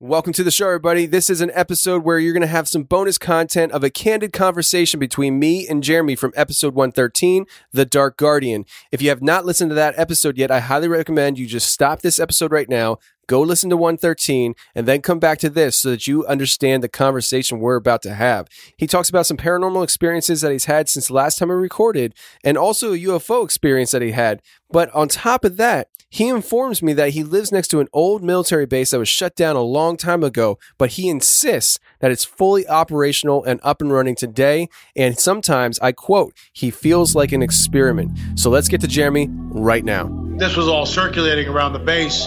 Welcome to the show, everybody. This is an episode where you're going to have some bonus content of a candid conversation between me and Jeremy from episode 113, The Dark Guardian. If you have not listened to that episode yet, I highly recommend you just stop this episode right now, go listen to 113, and then come back to this so that you understand the conversation we're about to have. He talks about some paranormal experiences that he's had since the last time we recorded, and also a UFO experience that he had. But on top of that, he informs me that he lives next to an old military base that was shut down a long time ago, but he insists that it's fully operational and up and running today. And sometimes, I quote, he feels like an experiment. So let's get to Jeremy right now. This was all circulating around the base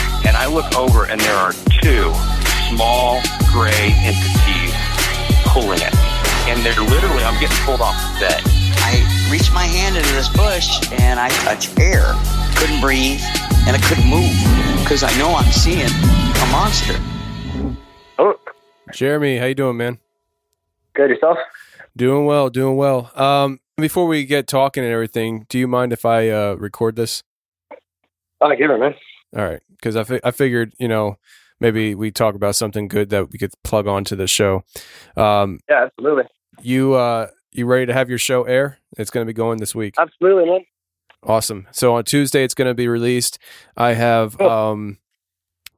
And I look over and there are two small gray entities pulling at me. And they're literally, I'm getting pulled off the bed. I reached my hand into this bush and I touched air. Couldn't breathe and I couldn't move because I know I'm seeing a monster. Oh, Jeremy, how you doing, man? good yourself? Doing well, doing well. Um, before we get talking and everything, do you mind if I uh, record this? Oh, give it, man. All right, because I, fi- I figured, you know, maybe we talk about something good that we could plug onto the show. Um, Yeah, absolutely. you uh, you ready to have your show air? It's going to be going this week. Absolutely, man. Awesome. So on Tuesday, it's going to be released. I have Cool. um,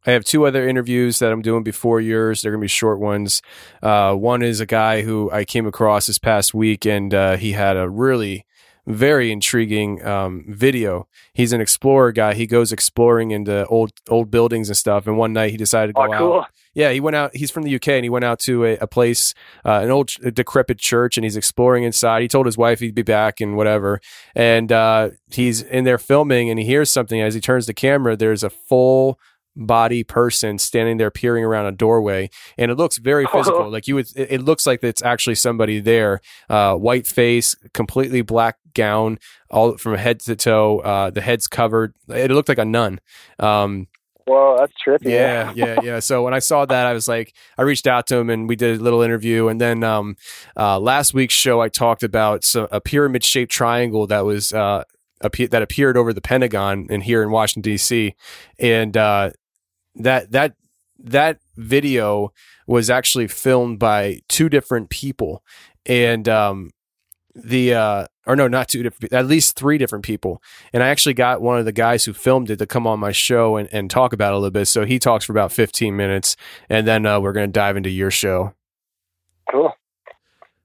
I have two other interviews that I'm doing before yours. They're going to be short ones. Uh, one is a guy who I came across this past week, and uh, he had a really very intriguing um, video. He's an explorer guy. He goes exploring into old old buildings and stuff. And one night he decided to Oh, go cool. out. Yeah, he went out. He's from the UK, and he went out to a, a place, uh, an old decrepit church, and he's exploring inside. He told his wife he'd be back and whatever. And uh, he's in there filming, and he hears something as he turns the camera. There's a full body person standing there peering around a doorway and it looks very physical like you would it looks like it's actually somebody there uh white face completely black gown all from head to toe uh the head's covered it looked like a nun um Well, that's trippy. yeah, yeah, yeah. So when I saw that, I was like, I reached out to him and we did a little interview. And then um, uh, last week's show, I talked about some, a pyramid shaped triangle that was uh, that appeared over the Pentagon and here in Washington D.C. And uh, that that that video was actually filmed by two different people, and um, the uh, or no, not two different, at least three different people. And I actually got one of the guys who filmed it to come on my show and, and talk about it a little bit. So he talks for about 15 minutes, and then uh, we're going to dive into your show. Cool.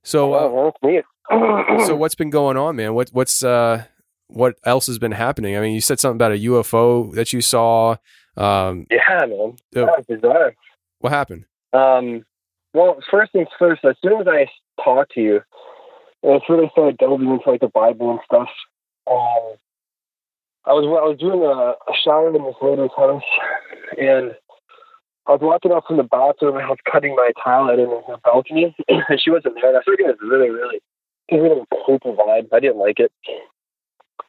So, uh, well, that's neat. so what's been going on, man? What what's uh, what else has been happening? I mean, you said something about a UFO that you saw. Um, yeah, man. So- bizarre. what happened? Um, well, first things first, as soon as I talked to you, and I really started delving into like the Bible and stuff. Um, I was I was doing a, a shower in this lady's house, and I was walking out from the bathroom and I was cutting my tile out in her balcony, and she wasn't there. And I started getting really, really, really creepy vibe. I didn't like it.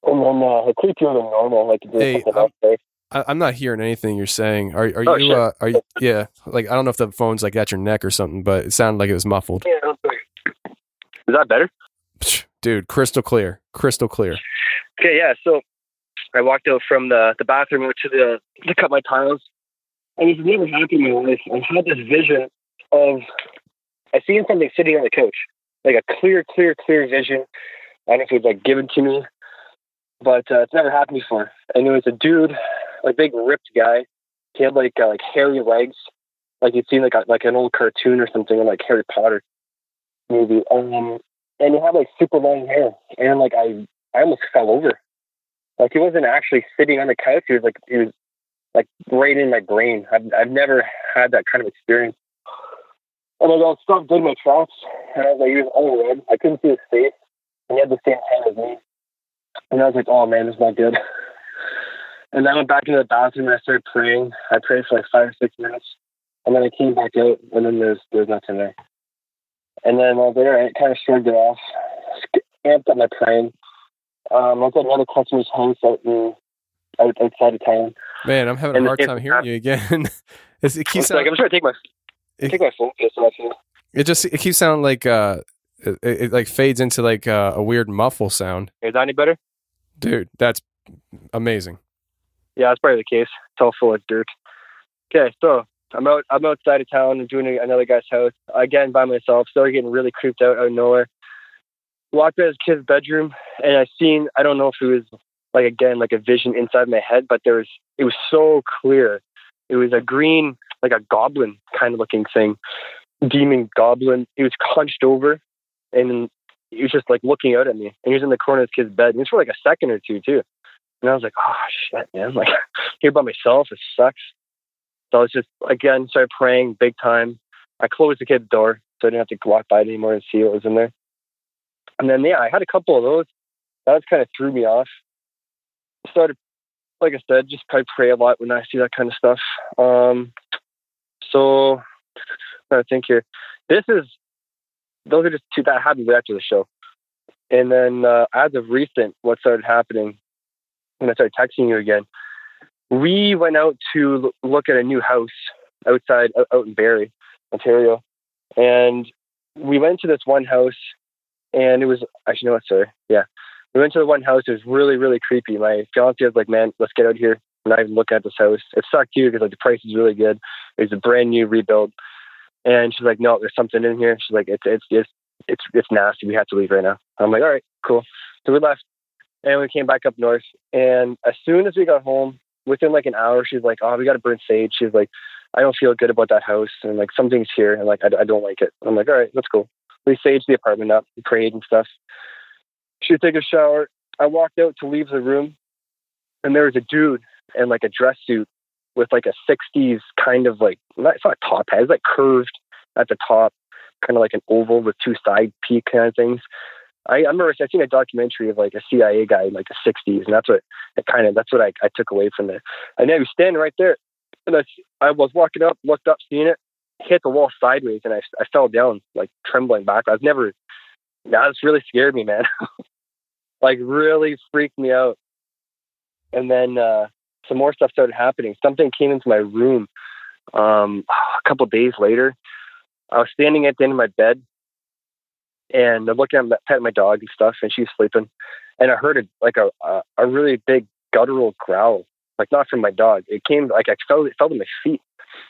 And then uh, it creepier than normal, like it did Hey, something um, else. I, I'm not hearing anything you're saying. Are are Oh, you? Uh, are you? Yeah. Like I don't know if the phone's like at your neck or something, but it sounded like it was muffled. Yeah, I'm sorry. Is that better? Dude, crystal clear, crystal clear. Okay, yeah. So I walked out from the, the bathroom out to the to cut my tiles. And this never happened in my life. I had this vision of I seen something sitting on the couch. Like a clear, clear, clear vision. I don't know if it was like given to me. But uh, it's never happened before. And it was a dude, a big ripped guy. He had like uh, like hairy legs like you'd seen like a, like an old cartoon or something, like Harry Potter movie. Um, and he had like super long hair, and like I I almost fell over. Like he wasn't actually sitting on the couch. He was like he was like right in my brain. I've I've never had that kind of experience. And I was dead in my tracks. And I was like, he was all red. I couldn't see his face. And he had the same hand as me. And I was like, oh man, this is not good. and then I went back into the bathroom and I started praying. I prayed for like five or six minutes. And then I came back out and then there's there's nothing there. And then while there, I kind of shrugged it off, amped up my praying. Um, I was at another customer's house out in out, outside of town. Man, I'm having a hard time hearing you again. It keeps like I'm trying to take my it, take my focus off it just it keeps sounding like uh it, it like fades into like uh, a weird muffle sound. Is that any better? Dude, that's amazing. Yeah, that's probably the case. It's all full of dirt. Okay, so I'm out. I'm outside of town and doing another guy's house again by myself. Started getting really creeped out out of nowhere. Walked by his kid's bedroom and I seen. I don't know if it was like again like a vision inside my head, but there was. It was so clear. It was a green, like a goblin kind of looking thing, demon goblin. He was hunched over, and he was just like looking out at me. And he was in the corner of his kid's bed. And it was for like a second or two too. And I was like, oh shit, man. Like here by myself, it sucks. So I was just again started praying big time. I closed the kid's door so I didn't have to walk by it anymore and see what was in there. And then yeah, I had a couple of those. That kind of threw me off. Started like I said, just probably pray a lot when I see that kind of stuff. Um so I think here. This is those are just two that happened after the show. And then uh, as of recent, what started happening when I started texting you again, we went out to look at a new house outside out in Barrie, Ontario, and we went to this one house, and it was actually no, sorry, yeah, we went to the one house. It was really really creepy. My fiance was like, "Man, let's get out here." And I looking at this house. It sucked too because like the price is really good. It's a brand new rebuild, and she's like, "No, there's something in here." She's like, "It's it's it's it's it's nasty. We have to leave right now." I'm like, "All right, cool." So we left, and we came back up north. And as soon as we got home, within like an hour, she's like, "Oh, we got to burn sage." She's like, "I don't feel good about that house, and like something's here, and like I, I don't like it." I'm like, "All right, that's cool." We saged the apartment up, we prayed and stuff. She take a shower. I walked out to leave the room, and there was a dude in like a dress suit with like a '60s kind of like it's not a top hat, it's like curved at the top, kind of like an oval with two side peak kind of things. I, I remember I seen a documentary of like a CIA guy in like the '60s, and that's what it kind of that's what I, I took away from it. And he was standing right there, and I, I was walking up, looked up, seeing it, hit the wall sideways, and I I fell down like trembling back. I've never that just really scared me, man. like really freaked me out. And then uh, some more stuff started happening. Something came into my room um, a couple days later. I was standing at the end of my bed and I'm looking at petting my dog and stuff, and she's sleeping. And I heard a, like a, a a really big guttural growl, like not from my dog. It came like I felt it fell to my feet.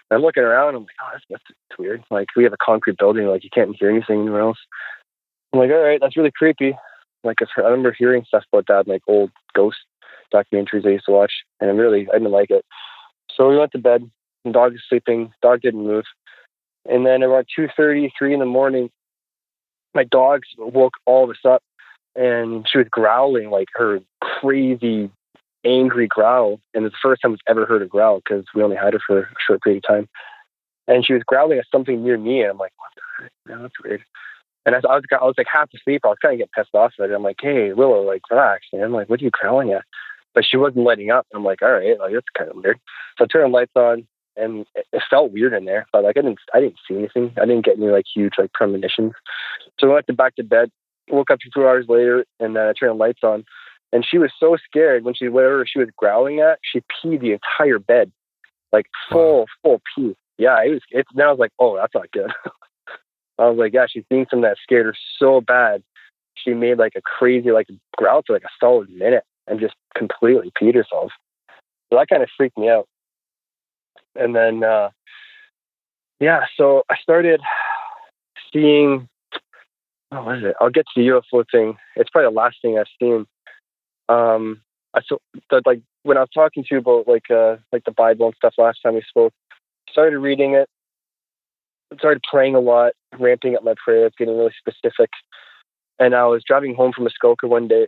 And I'm looking around. I'm like, oh, that's, that's weird. Like we have a concrete building, like you can't hear anything anywhere else. I'm like, all right, that's really creepy. Like I remember hearing stuff about that, like old ghost documentaries I used to watch, and I really I didn't like it. So we went to bed. The dog is sleeping. Dog didn't move. And then around two thirty, three in the morning, my dogs woke all of us up, and she was growling like her crazy, angry growl. And it's the first time we've ever heard her growl because we only had her for a short period of time. And she was growling at something near me, and I'm like, what the heck? Man, that's weird. And I, I was, I was like half asleep. I was kind of getting pissed off at it. I'm like, hey, Willow, like, relax, man. I'm like, what are you growling at? But she wasn't lighting up. I'm like, all right, like that's kind of weird. So I turn the lights on, and it, felt weird in there. But like, I didn't, I didn't see anything. I didn't get any like huge like premonitions. So I went to back to bed. Woke up two hours later, and I turned the lights on. And she was so scared when she whatever she was growling at, she peed the entire bed, like full full pee. Yeah, it was. It's now I was like, oh, that's not good. I was like, yeah, she's seen something that scared her so bad. She made like a crazy like growl for like a solid minute and just completely peed herself. So that kind of freaked me out. And then, uh, yeah, so I started seeing, oh, what is it? I'll get to the UFO thing. It's probably the last thing I've seen. Um, I so that like when I was talking to you about like uh like the Bible and stuff last time we spoke, started reading it, started praying a lot, ramping up my prayers, getting really specific. And I was driving home from Muskoka one day,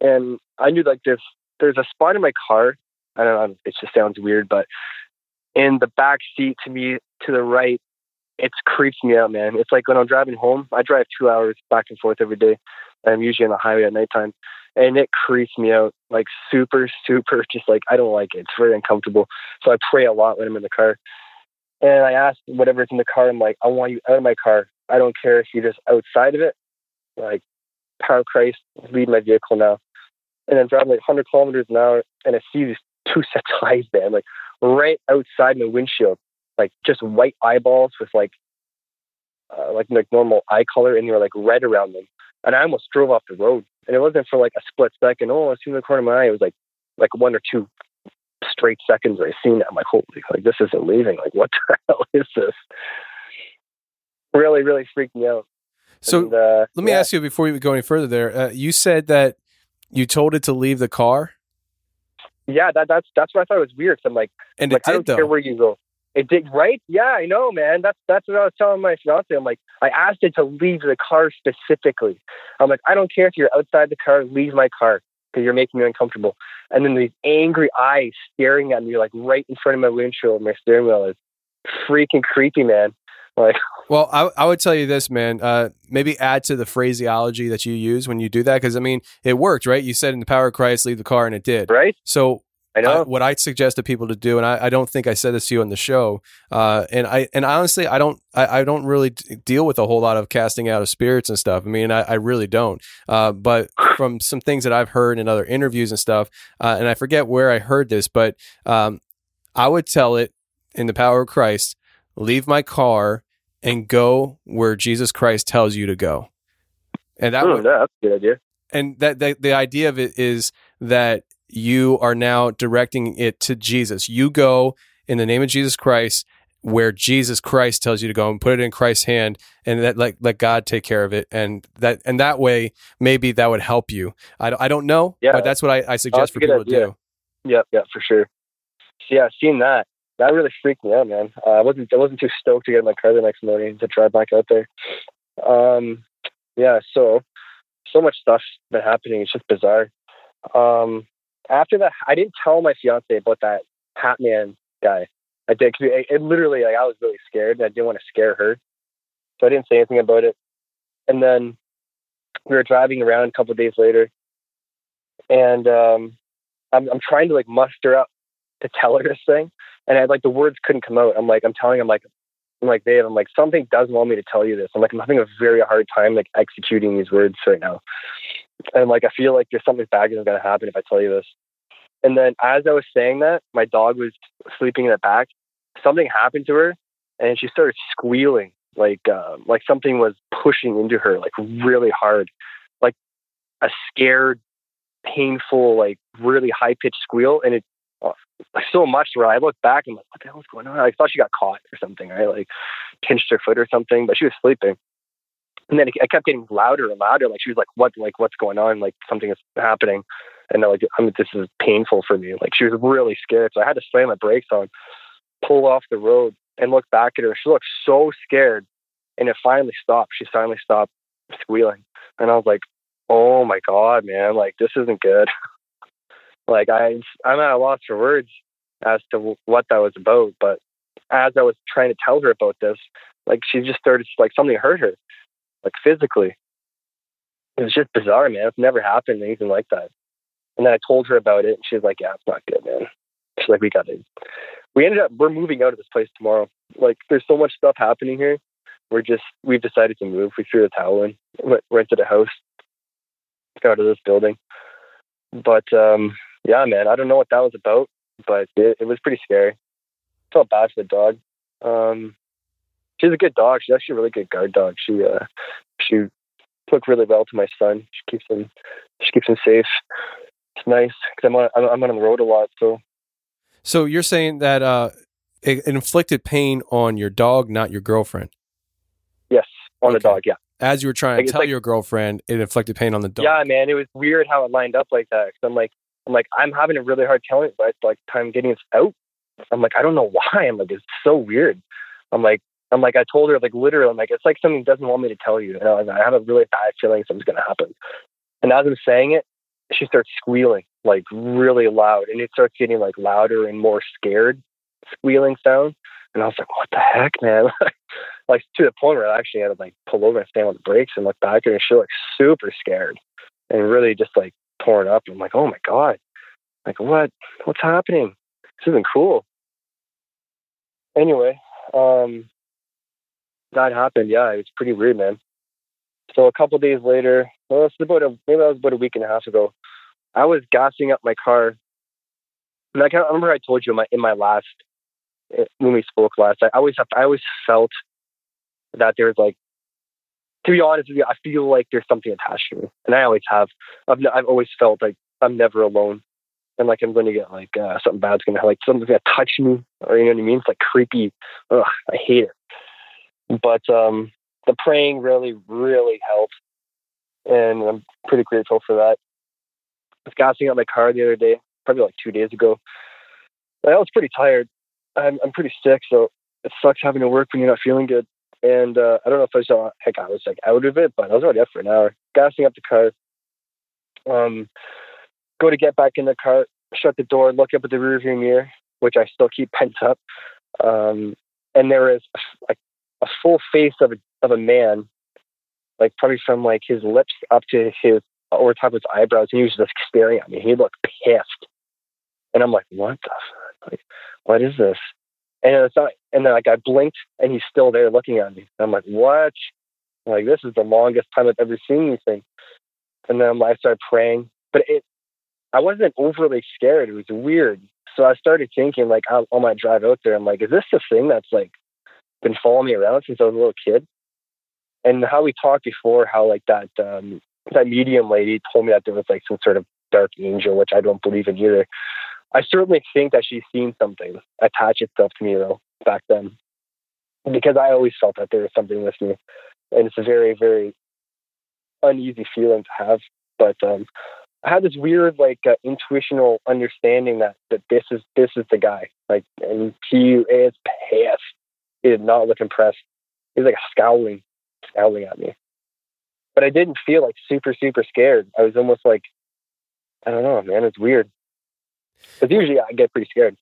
and I knew like there's there's a spot in my car. I don't know. It just sounds weird, but in the back seat to me to the right, it creeps me out, man. It's like when I'm driving home. I drive two hours back and forth every day. I'm usually on the highway at nighttime, and it creeps me out like super, super. Just like I don't like it. It's very uncomfortable. So I pray a lot when I'm in the car. And I ask whatever's in the car, I'm like, I want you out of my car. I don't care if you're just outside of it. Like, power Christ, lead my vehicle now. And I'm driving like 100 kilometers an hour, and I see these two sets of eyes, man, like right outside my windshield, like just white eyeballs with like, uh, like like normal eye color, and they were like red around them. And I almost drove off the road. And it wasn't for like a split second. Oh, I seen the corner of my eye. It was like like one or two straight seconds I seen that. I'm like, holy, like this isn't leaving. Like, what the hell is this? Really, really freaked me out. So And, uh, let me yeah. ask you before we go any further. There, uh, you said that you told it to leave the car, Yeah, that, that's that's what I thought was weird. So I'm like, and like it I don't care where you go. It did right. Yeah, I know, man. That's that's what I was telling my fiance. I'm like, I asked it to leave the car specifically. I'm like, I don't care if you're outside the car, leave my car because you're making me uncomfortable. And then these angry eyes staring at me, like right in front of my windshield, my steering wheel is freaking creepy, man. Like, Well, I, I would tell you this, man. Uh, maybe add to the phraseology that you use when you do that, because I mean, it worked, right? You said in the power of Christ, leave the car, and it did. right? So I know. I- what I suggest to people to do, and I, I don't think I said this to you on the show, uh, and I and honestly, I don't I, I don't really d- deal with a whole lot of casting out of spirits and stuff. I mean, I, I really don't. Uh, but from some things that I've heard in other interviews and stuff, uh, and I forget where I heard this, but um, I would tell it in the power of Christ, leave my car and go where Jesus Christ tells you to go, and that Hmm, would yeah, that's a good idea. and that, that the idea of it is that you are now directing it to Jesus. You go in the name of Jesus Christ where Jesus Christ tells you to go and put it in Christ's hand and that let, let God take care of it. And that, and that way, maybe that would help you. I, don't- I don't know, Yeah. but that's what I, I suggest a for people idea. to do. Yep, yeah, for sure. So yeah, seeing that, that really freaked me out, man. Uh, I wasn't I wasn't too stoked to get in my car the next morning to drive back out there. Um, yeah, so so much stuff's been happening. It's just bizarre. Um, after that, I didn't tell my fiance about that Hat Man guy. I did. 'cause It, it literally, like, I was really scared, and I didn't want to scare her, so I didn't say anything about it. And then we were driving around a couple days later, and um, I'm, I'm trying to like muster up to tell her this thing, and I like the words couldn't come out. I'm like, I'm telling him like, I'm like, babe, I'm like, something does want me to tell you this. I'm like, I'm having a very hard time like executing these words right now, and like, I feel like there's something bad is to happen if I tell you this. And then as I was saying that, my dog was sleeping in the back. Something happened to her, and she started squealing like uh, like something was pushing into her like really hard, like a scared painful, like really high pitched squeal, and it so much where I looked back and like, what the hell's going on? I thought she got caught or something, right? Like pinched her foot or something, but she was sleeping. And then it kept getting louder and louder. Like she was like, "What? Like what's going on? Like something is happening." And like, I mean, this is painful for me. Like she was really scared, so I had to slam my brakes on, pull off the road, and look back at her. She looked so scared, and it finally stopped. She finally stopped squealing, and I was like, oh my god, man, like this isn't good. like I, I'm at a loss for words as to what that was about. But as I was trying to tell her about this, like she just started like something hurt her, like physically. It was just bizarre, man. It's never happened anything like that. And then I told her about it, and she was like, "Yeah, it's not good, man." She's like, "We got to." We ended up we're moving out of this place tomorrow. Like, there's so much stuff happening here. We're just we've decided to move. We threw the towel in, went, rented a house, out of this building. But um, yeah, man, I don't know what that was about, but it, it was pretty scary. I Felt bad for the dog. Um, she's a good dog. She's actually a really good guard dog. She uh, she took really well to my son. She keeps him she keeps him safe. It's nice because I'm on I'm, I'm on the road a lot, so So you're saying that uh, it, inflicted pain on your dog, not your girlfriend. yes, on the dog. Yeah, As you were trying Like, to tell like- your girlfriend, it inflicted pain on the dog. yeah, man. It was weird how it lined up like that. Cause I'm like I'm like I'm having a really hard telling, but like time getting this out. I'm like I don't know why. I'm like it's so weird. I'm like I'm like, I told her, like, literally, I'm like, it's like something doesn't want me to tell you. And I, I have a really bad feeling something's to happen. And as I'm saying it, she starts squealing like really loud and it starts getting like louder and more scared squealing sound. And I was like, what the heck, man? like to the point where I actually had to like pull over and stand on the brakes and look back and she looked super scared and really just like torn up. I'm like, oh my God. Like what what's happening? This isn't cool. Anyway, um that happened, yeah, it was pretty weird, man. So a couple days later, well, it's about a maybe that was about a week and a half ago. I was gassing up my car, and I can't remember I told you in my in my last eh, when we spoke last. I always I always felt that there was like to be honest with you, I feel like there's something attached to me, and I always have. I've I've always felt like I'm never alone, and like I'm going to get like uh, something bad's going to like something's going to touch me, or you know what I mean? It's like creepy. Ugh, I hate it. But um, the praying really, really helped. And I'm pretty grateful for that. I was gassing up my car the other day, probably like two days ago. I was pretty tired. I'm, I'm pretty sick, so it sucks having to work when you're not feeling good. And uh, I don't know if I uh, heck, I was like out of it, but I was already up for an hour. Gassing up the car. Um, go to get back in the car, shut the door, look up at the rearview mirror, which I still keep pent up. Um, and there is like a full face of a of a man, like probably from like his lips up to his over top of his eyebrows, and he was just staring at me. He looked pissed, and I'm like, "What the? Fuck? Like, what is this?" And it's not, and then like I blinked, and he's still there looking at me. And I'm like, "What?" I'm like this is the longest time I've ever seen anything. And then I started praying, but it, I wasn't overly scared. It was weird. So I started thinking, like, on, on my drive out there, I'm like, is this the thing that's like been following me around since I was a little kid? and how we talked before, how like that um, that medium lady told me that there was like some sort of dark angel, which I don't believe in either. I certainly think that she's seen something attach itself to me though back then, because I always felt that there was something with me, and it's a very very uneasy feeling to have. But um, I had this weird like uh, intuitional understanding that that this is this is the guy, like, and he is pissed. He did not look impressed. He's like scowling scowling at me. But I didn't feel like super, super scared. I was almost like, I don't know, man, it's weird. Because usually I get pretty scared.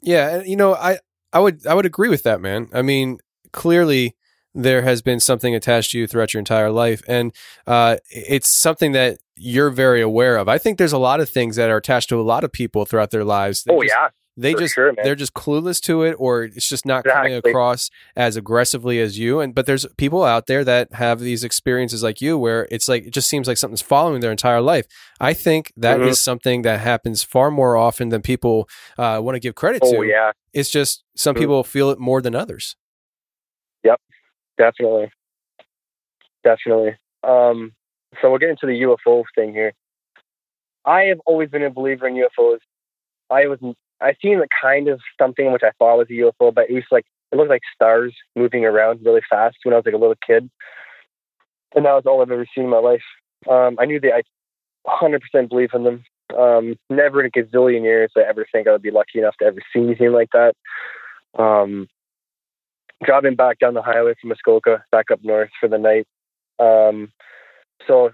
Yeah, you know, I I would I would agree with that, man. I mean, clearly there has been something attached to you throughout your entire life, and uh, it's something that you're very aware of. I think there's a lot of things that are attached to a lot of people throughout their lives. They oh just, yeah, they For just sure, they're just clueless to it or it's just not coming across as aggressively as you and but there's people out there that have these experiences like you where it's like it just seems like something's following their entire life i think that is Mhm. something that happens far more often than people uh, want to give credit Oh to yeah, it's just some Mhm. people feel it more than others yep definitely, definitely. Um, so we'll get into the UFO thing here. I have always been a believer in UFOs. I was I seen like kind of something which I thought was a UFO, but it was like it looked like stars moving around really fast when I was like a little kid, and that was all I've ever seen in my life. Um, I knew that I 100% believe in them. Um, never in a gazillion years did I ever think I would be lucky enough to ever see anything like that. Um, driving back down the highway from Muskoka back up north for the night. Um, so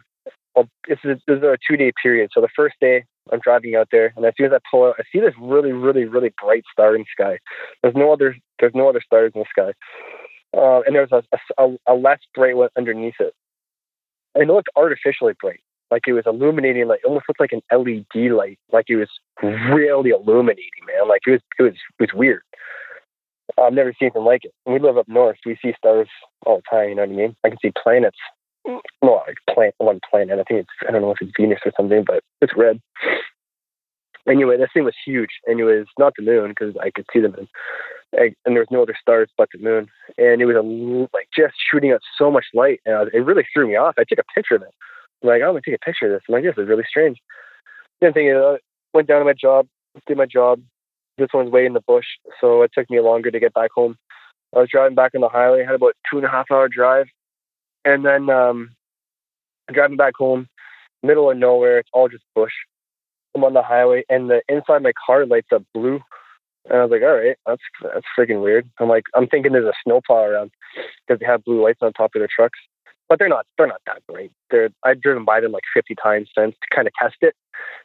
this is this is a two day period. So the first day I'm driving out there, and as soon as I pull out, I see this really, really, really bright star in the sky. There's no other there's no other stars in the sky, uh, and there's a, a, a less bright one underneath it. And it looked artificially bright, like it was illuminating, like almost looked like an LED light, like it was really illuminating, man. Like it was it was it was weird. I've never seen anything like it. And we live up north. We see stars all the time. You know what I mean? I can see planets. Well, like planet, one planet. I think it's I don't know if it's Venus or something, but it's red. Anyway, this thing was huge, it not the moon because I could see the moon, and there was no other stars but the moon, and it was a like just shooting out so much light, and it really threw me off. I took a picture of it. I'm like, I'm gonna take a picture of this. I'm like, this is really strange. Think of it. Went down to my job, did my job. This one's way in the bush, so it took me longer to get back home. I was driving back on the highway, had about two and a half hour drive, and then um, driving back home, middle of nowhere. It's all just bush. I'm on the highway, and the inside my car lights up blue, And I was like, all right, that's that's freaking weird. I'm like, I'm thinking there's a snowplow around because they have blue lights on top of their trucks, but they're not. They're not that bright. They're I've driven by them like 50 times since to kind of test it,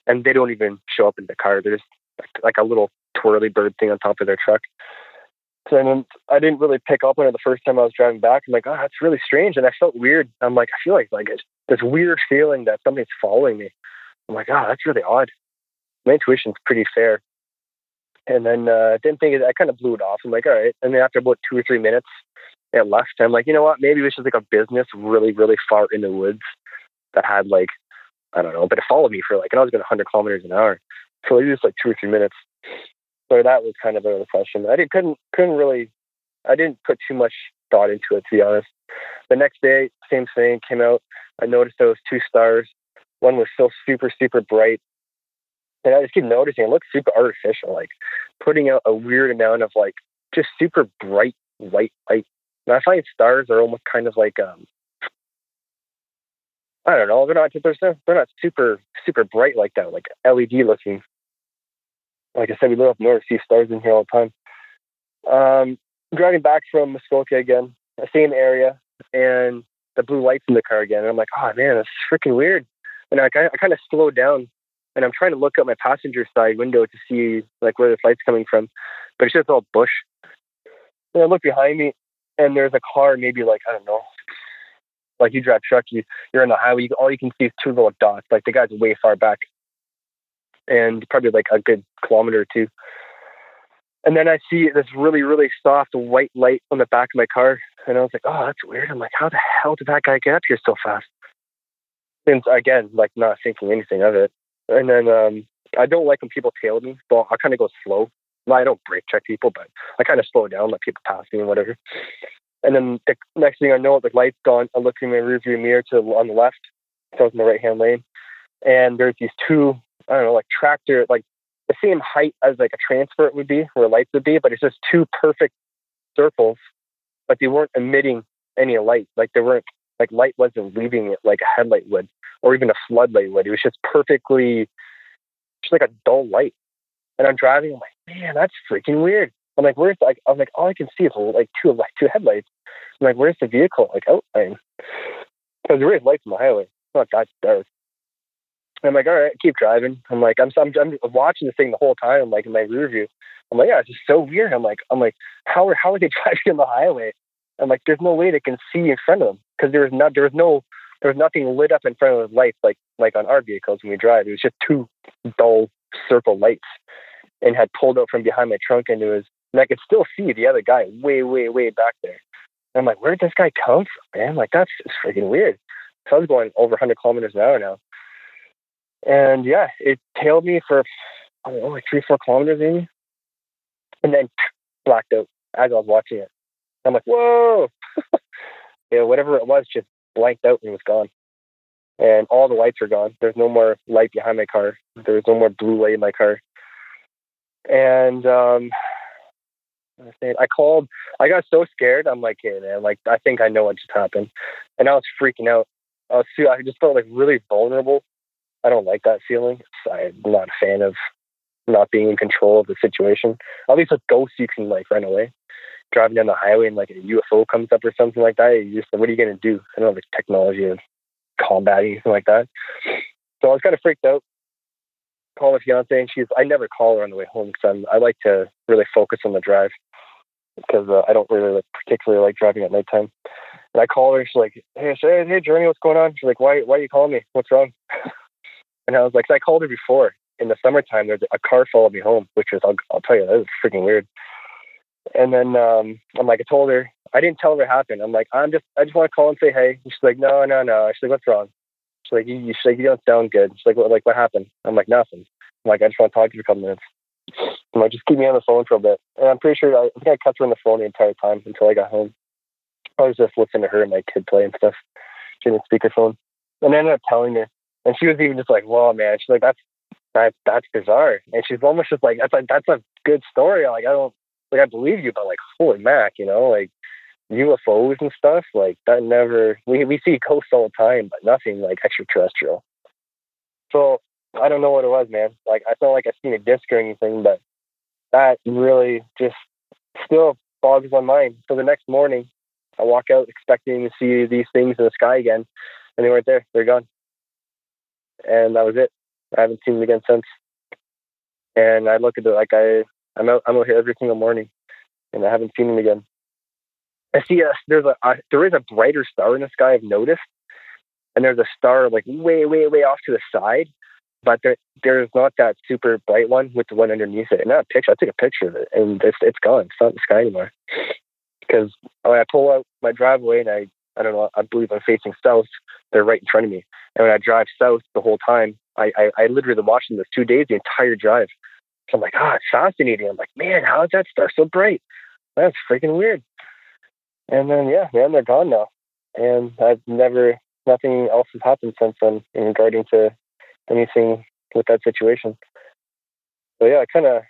and they don't even show up in the car. They're just like, like a little twirly bird thing on top of their truck. Then I didn't really pick up on it the first time I was driving back. I'm like, oh, that's really strange, and I felt weird. I'm like, I feel like like this weird feeling that something's following me. I'm like, oh, that's really odd. My intuition's pretty fair. And then uh, didn't think it, I kind of blew it off. I'm like, all right. And then after about two or three minutes, it left. I'm like, you know what? Maybe it was just like a business really, really far in the woods that had like, I don't know, but it followed me for like, and I was going 100 kilometers an hour. So it was like two or three minutes. So that was kind of a question. I didn't, couldn't, couldn't really, I didn't put too much thought into it, to be honest. The next day, same thing came out. I noticed those two stars. One was still super, super bright. And I just keep noticing it looks super artificial, like putting out a weird amount of like just super bright white light. And I find stars are almost kind of like um I don't know, they're not they're they're not super super bright like that, like LED looking. Like I said, we live up north, see stars in here all the time. Um, driving back from Muskoka again, the same area, and the blue lights in the car again. And I'm like, oh man, that's freaking weird. And I, I kind of slowed down and I'm trying to look out my passenger side window to see like where the light's coming from, but it's just all bush. And I look behind me, and there's a car, maybe like I don't know, like you drive truck, you you're on the highway, you, all you can see is two little dots. Like the guy's way far back, and probably like a good kilometer or two. And then I see this really, really soft white light on the back of my car, and I was like, "Oh, that's weird." I'm like, "How the hell did that guy get up here so fast?" And again, like not thinking anything of it. And then um, I don't like when people tail me, but I kind of go slow. Well, I don't brake check people, but I kind of slow down, let people pass me and whatever. And then the next thing I know, the light's gone. I look in my rearview mirror to on the left, so I was in the right hand lane, and there's these two, I don't know, like tractor, like the same height as like a transfer would be, where lights would be, but it's just two perfect circles, but they weren't emitting any light. Like they weren't like light wasn't leaving it like a headlight would or even a floodlight would. It was just perfectly, just like a dull light. And I'm driving. I'm like, man, that's freaking weird. I'm like, where's like, I'm like, all I can see is like two like two headlights. I'm like, where's the vehicle like oh, outline? Because there is lights on the highway. It's not that dark. And I'm like, all right, keep driving. I'm like, I'm, I'm, I'm watching this thing the whole time. I'm like in my rear view. I'm like, yeah, it's just so weird. I'm like, I'm like, how are how are they driving on the highway? I'm like, there's no way they can see in front of them because there was not there was no there was nothing lit up in front of the lights like like on our vehicles when we drive. It was just two dull circle lights, and had pulled out from behind my trunk, and it was and I could still see the other guy way way way back there. And I'm like, where did this guy come from, man? Like that's just freaking weird. So I was going over 100 kilometers an hour now, and yeah, it tailed me for I don't know, like three four kilometers maybe, and then blacked out as I was watching it. I'm like, whoa. yeah, whatever it was just blanked out and was gone. And all the lights are gone. There's no more light behind my car. There's no more blue light in my car. And um, I called. I got so scared. I'm like, hey man, like I think I know what just happened, and I was freaking out. I was, I just felt like really vulnerable. I don't like that feeling. I'm not a fan of not being in control of the situation. At least with ghosts, you can like run away driving down the highway and like a UFO comes up or something like that, you just what are you gonna do? I don't know the technology of combat anything like that. So I was kind of freaked out. Call my fiance and she's I never call her on the way home because I like to really focus on the drive because uh, I don't really like, particularly like driving at nighttime. And I call her and she's like, Hey, hey, hey, Journey, what's going on? She's like, Why why are you calling me? What's wrong? and I was like, I called her before in the summertime. There's a car followed me home, which was I'll, I'll tell you that was freaking weird. And then um, I'm like, I told her, I didn't tell her what happened. I'm like, I'm just, I just want to call and say hey. And she's like, no, no, no. She's like, what's wrong? She's like, you, she's like, you don't sound good. She's like, what, like, what happened? I'm like, nothing. I'm like, I just want to talk to you for a couple minutes. I'm like, just keep me on the phone for a bit. And I'm pretty sure I, I think I kept her on the phone the entire time until I got home. I was just listening to her and my kid play and stuff. She didn't speakerphone. And I ended up telling her. And she was even just like, "Whoa, man!" She's like, "That's that that's bizarre." And she's almost just like, "That's like that's a good story." Like I don't like I believe you, but like holy mac, you know, like UFOs and stuff, like that never we we see ghosts all the time, but nothing like extraterrestrial. So I don't know what it was, man. Like I felt like I seen a disc or anything, but that really just still bogs my mind. So the next morning, I walk out expecting to see these things in the sky again, and they weren't there. They're gone. And that was it. I haven't seen them again since. And I look at it like I, I'm out, I'm out here every single morning, and I haven't seen him again. I see a, there's a, a there is a brighter star in the sky. I've noticed, and there's a star like way, way, way off to the side, but there, there's not that super bright one with the one underneath it. And that picture, I took a picture of it, and it's it's gone. It's not in the sky anymore. Because I pull out my driveway and I, I don't know, I believe I'm facing south. They're right in front of me, and when I drive south the whole time, I I, I literally been watching this two days, the entire drive. So I'm like, ah, oh, it's fascinating. I'm like, man, how is that star so bright? That's freaking weird. And then yeah, man, they're gone now, and I've never nothing else has happened since then in regarding to anything with that situation. So yeah, I kind of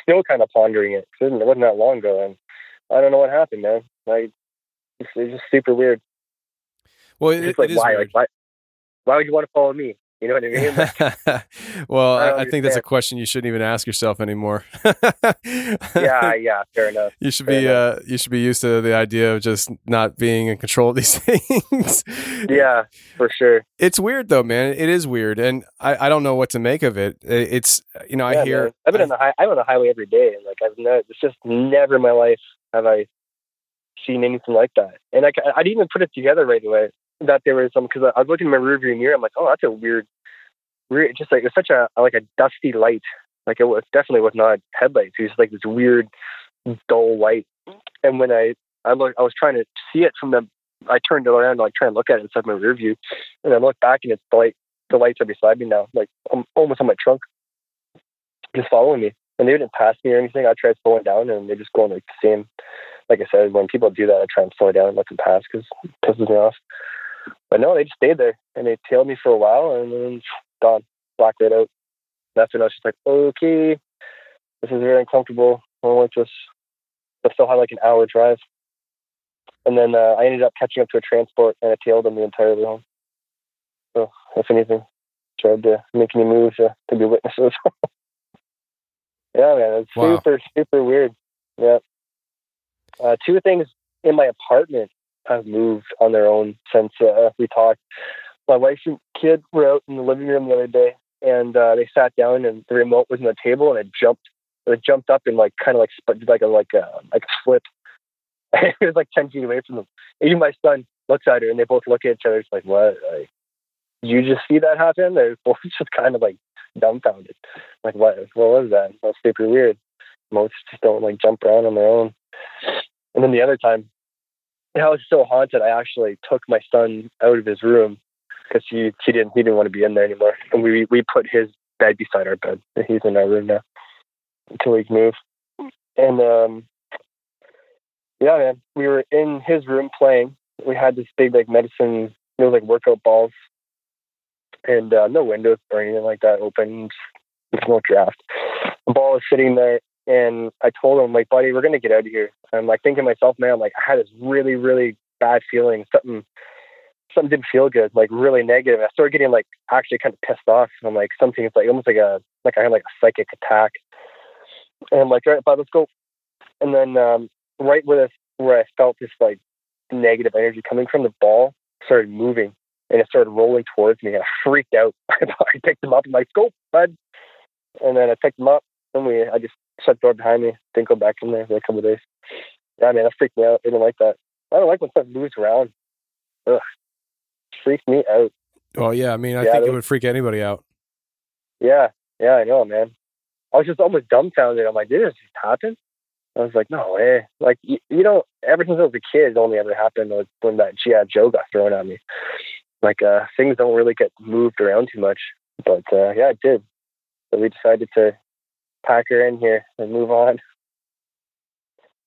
still kind of pondering it. It wasn't that long ago, and I don't know what happened, man. Like it's, it's just super weird. Well, it, it's like it why? Like why? Why would you want to follow me? You know what I mean? Like, well, I I, I think that's a question you shouldn't even ask yourself anymore. yeah, yeah, fair enough. you should fair be uh, you should be used to the idea of just not being in control of these things. Yeah, for sure. It's weird though, man. It is weird, and I, I don't know what to make of it. It's you know I hear man. I've been on the high, I'm on the highway every day, and like I've never, it's just never in my life have I seen anything like that. And I, I didn't even put it together right away that there was some because I was looking in my rearview mirror. I'm like, oh, that's a weird, weird. Just like it's such a like a dusty light. Like it was definitely was not headlights. It was like this weird, dull light. And when I I look, I was trying to see it from the. I turned it around to like try and look at it inside my rear view, and I look back and it's the light. The lights are beside me now, like I'm almost on my trunk, just following me. And they didn't pass me or anything. I tried slowing down, and they just going like the same. Like I said, when people do that, I try and slow down and let them pass because it pisses me off. But no, they just stayed there and they tailed me for a while, and then gone, blacked right out. That's when I was just like, okay, this is very uncomfortable. I like this. I still had like an hour drive. And then uh, I ended up catching up to a transport and I tailed them the entire way home. So, if anything, tried to make any moves uh, to be witnesses. yeah, man, it's Wow. super, super weird. Yeah. Uh, two things in my apartment have moved on their own since uh, we talked. My wife and kid were out in the living room the other day, and uh, they sat down, and the remote was on the table, and it jumped. It jumped up and like kind of like did like a like a like a flip. it was like ten feet away from them. Even my son looks at her, and they both look at each other. It's like, what? Like, you just see that happen? They're both just kind of like dumbfounded. Like, what? What was that? That's super weird. Most just don't like jump around on their own. And then the other time, house is so haunted. I actually took my son out of his room because he he didn't he didn't want to be in there anymore. And we we put his bed beside our bed. He's in our room now until we move. And um, yeah, man, we were in his room playing. We had this big like medicine, it was like workout balls, and uh, no windows or anything like that open. There's no draft. The ball is sitting there, and I told him like, buddy, we're gonna get out of here. I'm like thinking to myself, man, like I had this really really bad feeling. Something something didn't feel good, like really negative. I started getting like actually kind of pissed off. I'm like something it's like almost like a like I had like a psychic attack. And I'm like, all right, bud, let's go. And then um, right where where I felt this like negative energy coming from, the ball started moving and it started rolling towards me. And I freaked out. I picked him up. I'm like, go, bud. And then I picked him up and we I just shut the door behind me. Didn't go back in there for a couple of days. Yeah, man, that freaked me out. I didn't like that. I don't like when stuff moves around. Ugh, freaks me out. Well, yeah, I mean, I Yeah, think it would freak anybody out. Yeah, yeah, I know, man. I was just almost dumbfounded. I'm like, did this just happen? I was like, no way. Like, you, you know, ever since I was a kid, it only ever happened was when that G.I. Joe got thrown at me. Like, uh, things don't really get moved around too much. But, uh, yeah, it did. So we decided to pack her in here and move on.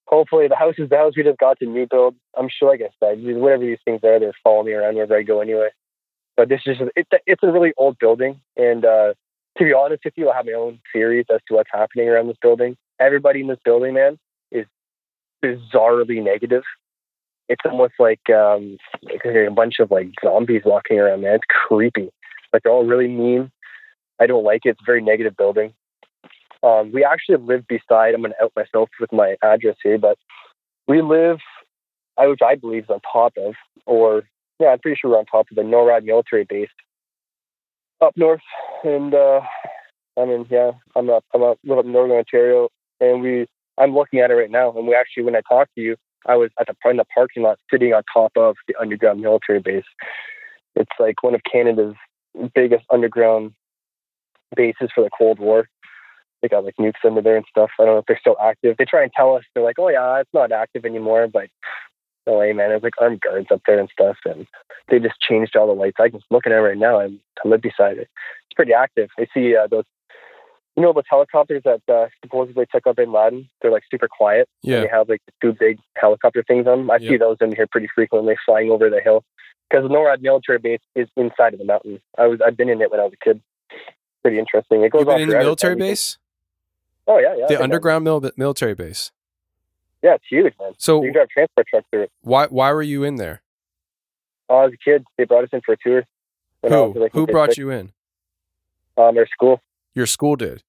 Hopefully, the house is the house we just got to new build. I'm sure, like I said, whatever these things are, they're following me around wherever I go anyway. But this is just, it, it's a really old building. And, uh, to be honest with you, I have my own theories as to what's happening around this building. Everybody in this building, man, is bizarrely negative. It's almost like um, a bunch of like zombies walking around, man. It's creepy. Like they're all really mean. I don't like it. It's a very negative building. Um, we actually live beside. I'm going to out myself with my address here, but we live, which I believe is on top of, or yeah, I'm pretty sure we're on top of the NORAD military base up north. And uh, I mean, yeah, I'm up. I'm up, live up in northern Ontario, and we. I'm looking at it right now, and we actually, when I talked to you, I was at the in the parking lot, sitting on top of the underground military base. It's like one of Canada's biggest underground bases for the Cold War. They got like nukes under there and stuff. I don't know if they're still active. They try and tell us they're like, oh yeah, it's not active anymore, but no way, man. There's like armed guards up there and stuff, and they just changed all the lights. I can look at it right now, and I live beside it. It's pretty active. I see uh, those, you know, those helicopters that uh, supposedly took up Bin Laden. They're like super quiet. Yeah. They have like two big helicopter things on them. I see those in here pretty frequently, flying over the hill. Because the NORAD military base is inside of the mountain. I was I've been in it when I was a kid. Pretty interesting. It goes You've been in the military base, Oh yeah, yeah. The underground mil- military base. Yeah, it's huge, man. So You drive transport trucks through it. why why were you in there? Oh, as a kid, they brought us in for a tour. I was, Who like, who brought six. you in? Um, our school. Your school did.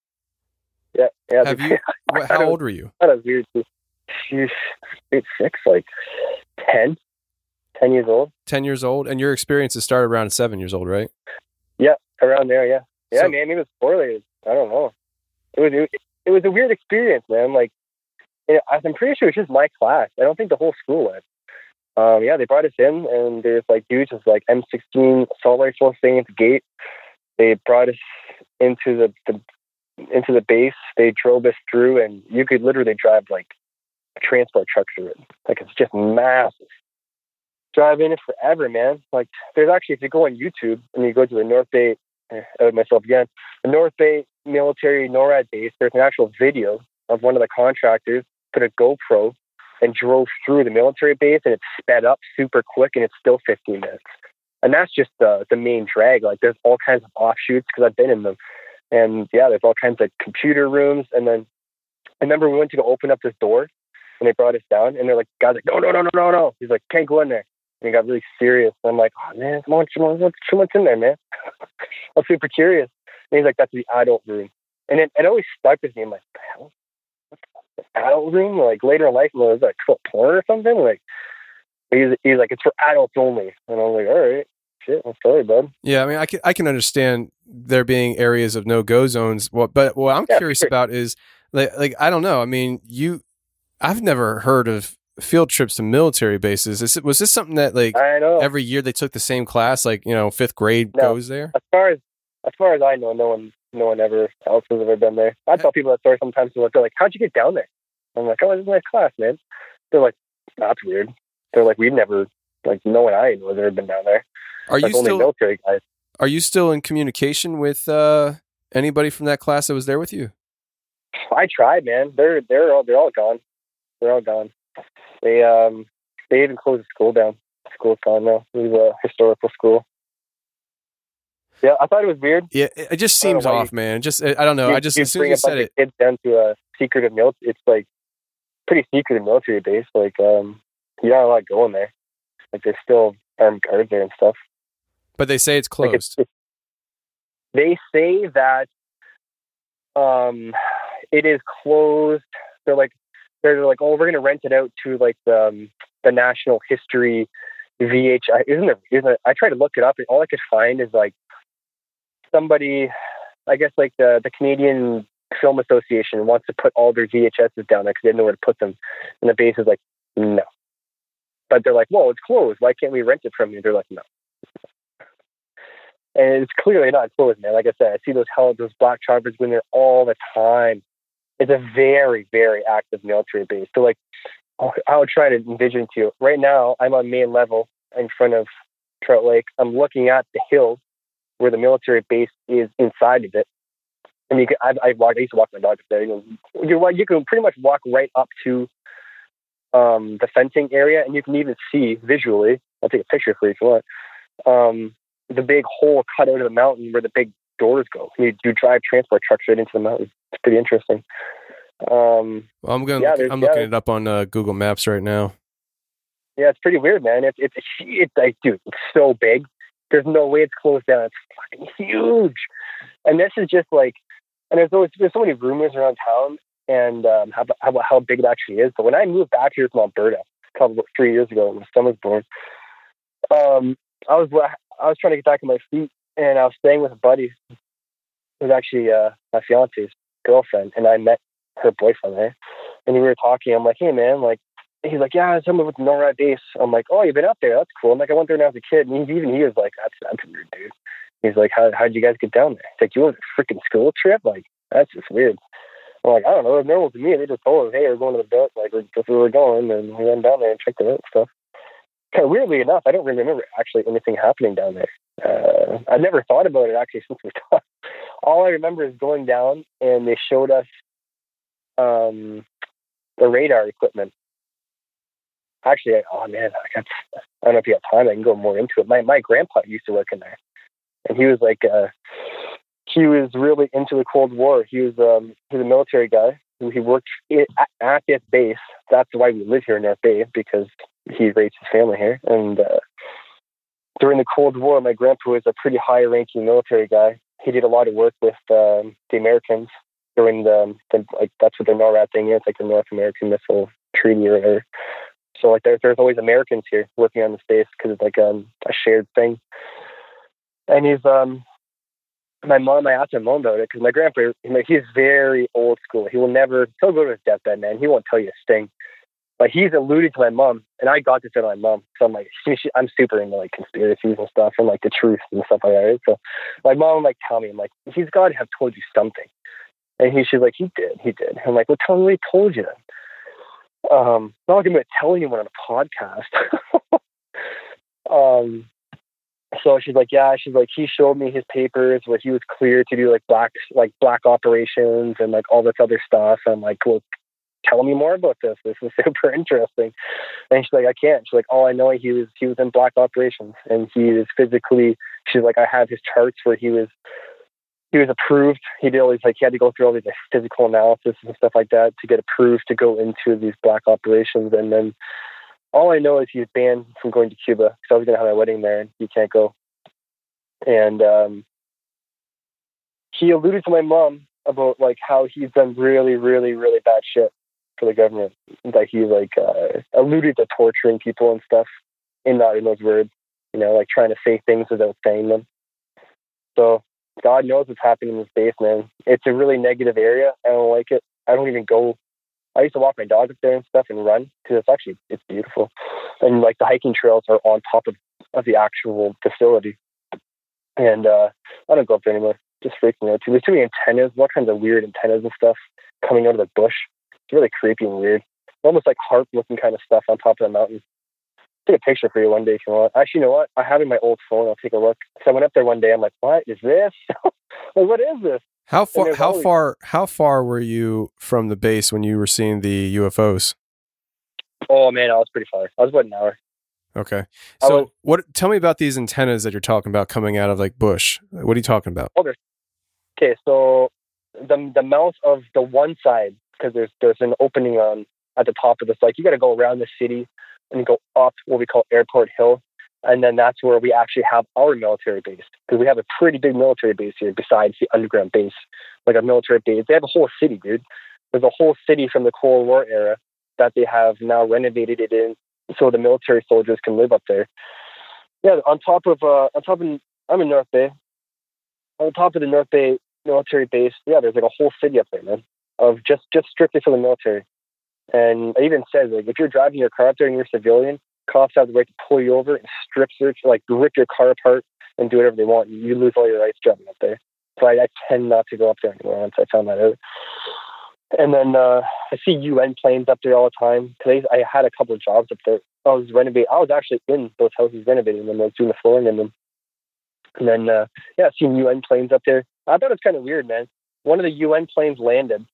Yeah, yeah. Have you? What, how was- old were you? I was weird. Sheesh, grade six, like 10, 10 years old. Ten years old, and your experiences started around seven years old, right? Yeah, around there. Yeah, yeah, So- man. Maybe it was poorly. I don't know. It was it, it was a weird experience, man. Like, I'm pretty sure it was just my class. I don't think the whole school went. Um, yeah, they brought us in, and there's like dudes with like M16 assault rifles staying at the gate. They brought us into the, the into the base. They drove us through, and you could literally drive like a transport truck through it. Like it's just massive. Drive in it forever, man. Like there's actually, if you go on YouTube and you go to the North Bay Uh, out myself again. The North Bay military NORAD base, there's an actual video of one of the contractors put a GoPro and drove through the military base and it sped up super quick and it's still 15 minutes. And that's just the, the main drag. Like there's all kinds of offshoots because I've been in them. And yeah, there's all kinds of computer rooms. And then I remember we went to go open up this door and they brought us down and they're like, guys, like, no, no, no, no, no, no. He's like, can't go in there. And he got really serious. And I'm like, oh man, come on, come on, what's, what's in there, man? I was super curious. And he's like, that's the adult room. And it, it always stuck with me. I'm like, the hell? What the adult room? Like later in life, it was like porn or something. Like he's, he's like, it's for adults only. And I'm like, all right, shit, I'm sorry, bud. Yeah, I mean, I can I can understand there being areas of no go zones. What, but what I'm Yeah, curious sure. about is like like I don't know. I mean, you, I've never heard of field trips to military bases. Is it, was this something that like I know. every year they took the same class? Like you know, fifth grade No. goes there. as far as as far as I know, no one no one ever else has ever been there. I tell people that story sometimes. They're like, they're like, "How'd you get down there?" I'm like, "Oh, this is my class, man." They're like, "That's weird." They're like, "We've never like no one I know has ever been down there. Are like you only still military guys." are you still in communication with uh, anybody from that class that was there with you? I tried, man. They're they're all they're all gone. They're all gone. They um they even closed the school down. School's gone now. It was a historical school. Yeah, I thought it was weird. Yeah, it, just seems off, man. Just I don't know. You- I just you as soon as you a said it, kids down to a secretive military. It's like pretty secretive military base. Like um, you're not lot going there. Like there's still armed guards there and stuff. but they say it's Like it's, closed. it's, they say that um, it is closed. They're like they're like, oh, we're gonna rent it out to like the um, the National History VHI. Isn't there? Isn't it? I tried to look it up, and all I could find is like somebody, I guess like the the Canadian Film Association wants to put all their VHSs down there because they didn't know where to put them, and the base is like, no. But they're like, well, it's closed. Why can't we rent it from you? They're like, no. And it's clearly not closed, man. Like I said, I see those hell those black choppers going there all the time. It's a very, very active military base. So like I'll, try to envision to you. Right now I'm on main level in front of Trout Lake. I'm looking at the hill where the military base is inside of it. And you can, I, I walk. I used to walk my dog up there. You know, you, can pretty much walk right up to um, the fencing area, and you can even see visually. I'll take a picture for you if you want. Um, the big hole cut out of the mountain where the big doors go. You, you drive transport trucks right into the mountain. It's pretty interesting. Um, Well, I'm going. yeah, look, I'm looking yeah. it up on uh, Google Maps right now. yeah, it's pretty weird, man. It's it's it's like, dude, it's so big. There's no way it's closed down. It's fucking huge. And this is just like and there's always there's so many rumors around town and um, how, how how big it actually is. But when I moved back here from Alberta a couple three years ago when my son was born, um, I was I was trying to get back on my feet, and I was staying with a buddy who was actually uh, my fiance's girlfriend, and I met her boyfriend there, and we were talking. I'm like, hey man, like. He's like, yeah, someone with NORAD base. I'm like, oh, you've been up there. That's cool. I'm like, I went there when I was a kid. And even he was like, that's that's weird, dude. He's like, how how'd you guys get down there? He's like, you went on a freaking school trip? Like, that's just weird. I'm like, I don't know. It's normal to me. They just told us, hey, we're going to the boat. Like, that's where we're going. And we went down there and checked it out and stuff. Kind of weirdly enough, I don't remember actually anything happening down there. Uh, I've never thought about it actually since we talked. All I remember is going down and they showed us um, the radar equipment. Actually, oh man, I, got, I don't know if you have time. I can go more into it. My my grandpa used to work in there, and he was like, uh, he was really into the Cold War. He was um, a military guy. He worked at, at this base. That's why we live here in North Bay because he raised his family here. And uh, during the Cold War, my grandpa was a pretty high-ranking military guy. He did a lot of work with um, the Americans during the, the like that's what the NORAD thing is, like the North American Missile Treaty or whatever. So like there, there's always Americans here working on the space because it's like um, a shared thing. And he's um my mom, I asked my mom about it because my grandpa, he's very old school. He will never, he'll go to his deathbed, man. He won't tell you a thing. But he's alluded to my mom, and I got this out of my mom. So I'm like, she, she, I'm super into like conspiracies and stuff, and like the truth and stuff like that. So my mom like tell me, I'm like, he's got to have told you something. And he, she's like, he did, he did. I'm like, well, tell me what he told you. Um, I'm not gonna tell anyone on a podcast. um, so she's like, yeah, she's like, he showed me his papers where he was clear to do like black, like black operations and like all this other stuff. I'm like, well, tell me more about this. This is super interesting. And she's like, I can't. She's like, all I know he was he was in black operations and he is physically. She's like, I have his charts where he was he was approved. He did all these like he had to go through all these physical analysis and stuff like that to get approved to go into these black operations. And then all I know is he's banned from going to Cuba because I was to have my wedding there and he can't go. And um, he alluded to my mom about like how he's done really, really, really bad shit for the government. That he like uh, alluded to torturing people and stuff in not in those words, you know, like trying to say things without saying them. So God knows what's happening in this base, man. It's a really negative area. I don't like it. I don't even go I used to walk my dog up there and stuff and run because it's actually it's beautiful, and like the hiking trails are on top of of the actual facility. And uh, I don't go up there anymore. Just freaking out too. There's too many antennas, all kinds of weird antennas and stuff coming out of the bush. It's really creepy and weird. Almost like HAARP looking kind of stuff on top of the mountain. I'll take a picture for you one day if you want. Actually, you know what? I have in my old phone. I'll take a look. So I went up there one day. I'm like, what is this? like, what is this? How far? How always, far? How far were you from the base when you were seeing the UFOs? Oh man, I was pretty far. I was about an hour. Okay. So was, what? Tell me about these antennas that you're talking about coming out of like bush. What are you talking about? Oh, okay. So the the mouth of the one side because there's there's an opening on at the top of this. Like you got to go around the city and go up what we call Airport Hill, and then that's where we actually have our military base because we have a pretty big military base here besides the underground base. Like a military base, they have a whole city, dude. There's a whole city from the Cold War era that they have now renovated it in so the military soldiers can live up there. Yeah, on top of uh, on top of I'm in North Bay. On top of the North Bay military base, yeah, there's like a whole city up there, man, of just just strictly for the military. And it even says like if you're driving your car up there and you're civilian, cops have the right to pull you over and strip search, like rip your car apart and do whatever they want. You lose all your rights driving up there. So I, I tend not to go up there anymore once I found that out. And then uh, I see UN planes up there all the time. Today I had a couple of jobs up there. I was renovating. I was actually in those houses renovating them. I was doing the flooring in them. And then uh, yeah, seeing UN planes up there. I thought it was kind of weird, man. One of the UN planes landed,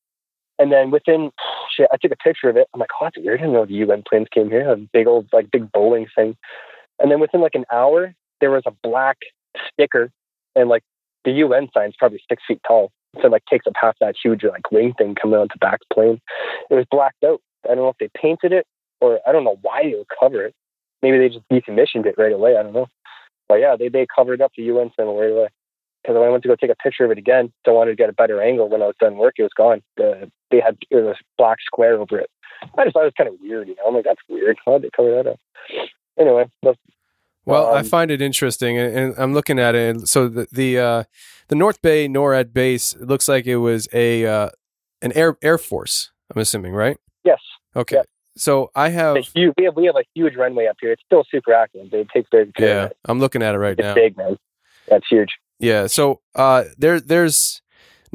and then within shit, I took a picture of it. I'm like, oh, that's weird. I didn't know the UN planes came here. A big old, like, big Boeing thing. And then within like an hour, there was a black sticker, and like the UN sign's probably six feet tall. So like takes up half that huge like wing thing coming onto the back plane. It was blacked out. I don't know if they painted it or I don't know why they would cover it. Maybe they just decommissioned it right away. I don't know. But yeah, they they covered up the UN symbol right away. Because when I went to go take a picture of it again, I wanted to get a better angle. When I was done work, it was gone. The, they had it was a black square over it. I just thought it was kind of weird. You know, I'm like, that's weird. How did they cover that up? Anyway, that's, Well, I Um, find it interesting, and, and I'm looking at it. So the the uh, the North Bay NORAD base it looks like it was a uh, an air air force. I'm assuming, right? yes, Okay. Yeah. So I have a huge, we have we have a huge runway up here. It's still super active. They take very good yeah. I'm looking at it right It's now. big, man. That's huge. Yeah. So uh, there there's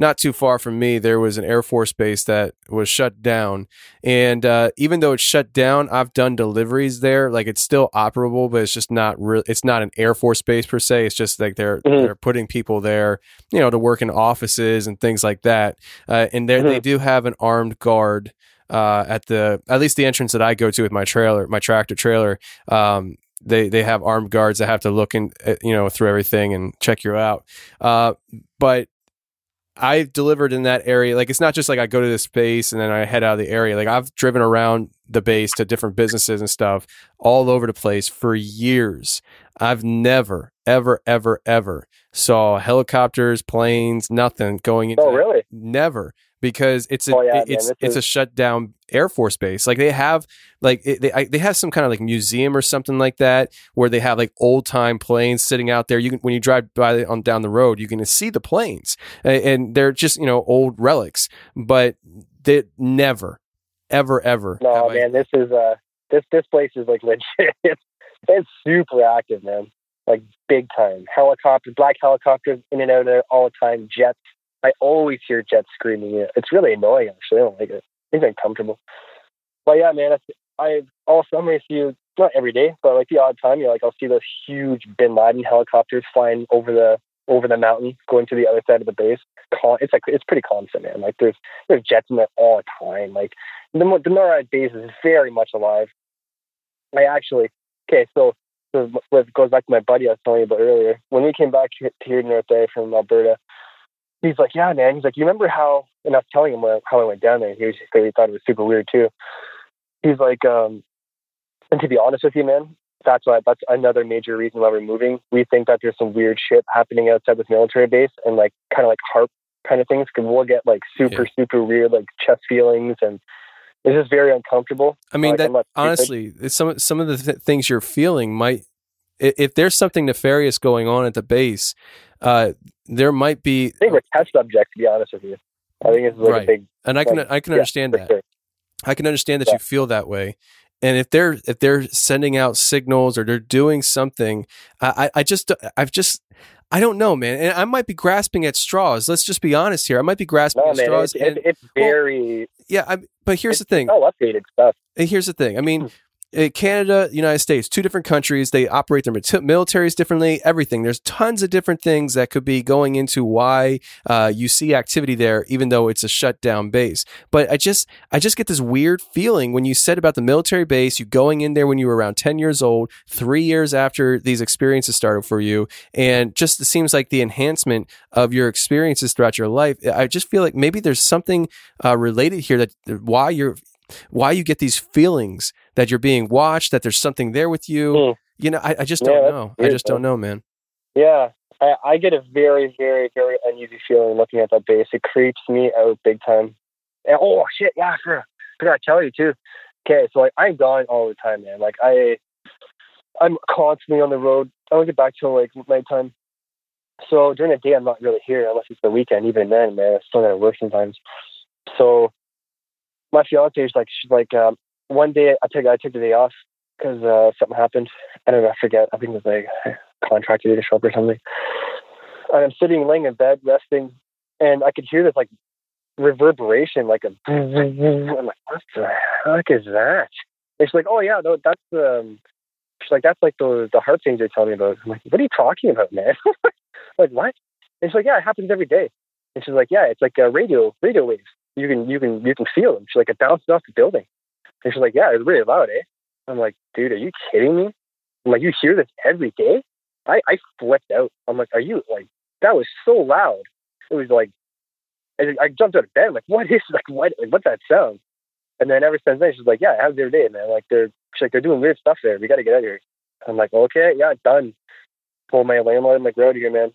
not too far from me. There was an Air Force base that was shut down, and uh, even though it's shut down, I've done deliveries there. Like it's still operable, but it's just not real. It's not an Air Force base per se. It's just like they're Mhm. they're putting people there, you know, to work in offices and things like that. Uh, and there they do have an armed guard. Uh, at the at least the entrance that I go to with my trailer, my tractor trailer, um, they they have armed guards that have to look in, uh, you know, through everything and check you out. Uh, but I've delivered in that area. Like it's not just like I go to this space and then I head out of the area. Like I've driven around the base to different businesses and stuff all over the place for years. I've never, ever, ever, ever saw helicopters, planes, nothing going into Oh, that. really? Never because it's a Oh, yeah, man, it's this it's a is- shut down Air Force base. Like they have like it, they I, they have some kind of like museum or something like that where they have like old time planes sitting out there. You can when you drive by on down the road, you can see the planes, A- and they're just you know old relics. But they never, ever, ever. No, have I- man, this is uh this this place is like legit. It's it's super active, man. Like big time. Helicopters, black helicopters in and out of there all the time. Jets. I always hear jets screaming. It's really annoying. Actually, I don't like it. It's uncomfortable. But yeah, man, I all summer see you not every day, but like the odd time, you're like I'll see those huge Bin Laden helicopters flying over the over the mountain, going to the other side of the base. It's like it's pretty constant, man. Like there's there's jets in there all the time. Like the the NORAD base is very much alive. I actually okay, so so goes back to my buddy I was telling you about earlier. When we came back here to North Bay from Alberta, he's like, "Yeah, man." He's like, "You remember how?" And I was telling him where, how I went down there. He was he thought it was super weird too. He's like, um, and to be honest with you, man, that's why that's another major reason why we're moving. We think that there's some weird shit happening outside this military base, and like kind of like HAARP kind of things. Because we'll get like super super weird like chest feelings, and it's just very uncomfortable. I mean, Like, that I'm not stupid. honestly, some some of the th- things you're feeling might, if there's something nefarious going on at the base, uh, there might be, I think we're test subjects, to be honest with you. I think it's like Right. a big. and I can like, I can understand for that. sure. I can understand that Yeah. you feel that way. And if they're if they're sending out signals or they're doing something, I I just I've just I don't know, man. And I might be grasping at straws. Let's just be honest here. I might be grasping No, at man, straws. it's, it's, and- it's very. yeah, I, but here's the thing. Oh, updated stuff. And here's the thing. I Hmm. mean, uh, Canada, United States, two different countries. They operate their militaries differently. Everything. There's tons of different things that could be going into why uh, you see activity there, even though it's a shutdown base. But I just, I just get this weird feeling when you said about the military base, you going in there when you were around 10 years old, three years after these experiences started for you, and just it seems like the enhancement of your experiences throughout your life. I just feel like maybe there's something uh, related here that why you're why you get these feelings that you're being watched, that there's something there with you. Hmm. You know, I, I just Yeah, don't know. I just don't know, man. Yeah, I, I get a very, very, very uneasy feeling looking at that base. It creeps me out big time. And, oh shit! Yeah, sure. I forgot to tell you too. Okay, so like I'm gone all the time, man. Like I, I'm constantly on the road. I don't get back till like nighttime. So during the day, I'm not really here unless it's the weekend. Even then, man, I still gotta work sometimes. So my fiance is like, she's like, um, one day I took I took the day off because uh, something happened. I don't know. I forget. I think it was like contracted to show up or something. And I'm sitting, laying in bed, resting, and I could hear this like reverberation, like a. I'm like, what the heck is that? And she's like, oh yeah, no, that's um. She's like, that's like the the heart things you're telling me about. I'm like, what are you talking about, man? like what? And she's like, yeah, it happens every day. And she's like, yeah, it's like a radio radio waves. You can you can you can feel them. She's like, it bounces off the building. And she's like, yeah, it's really loud, eh? I'm like, dude, are you kidding me? I'm like, you hear this every day? I, I flipped out. I'm like, are you like, that was so loud. It was like, I, I jumped out of bed. I'm like, what is, like, what, like, what's that sound? And then ever since then, she's like, yeah, happens every day, man. Like, they're, she's like, they're doing weird stuff there. We got to get out of here. I'm like, okay, yeah, done. Pull my landlord. I'm like, of here, man.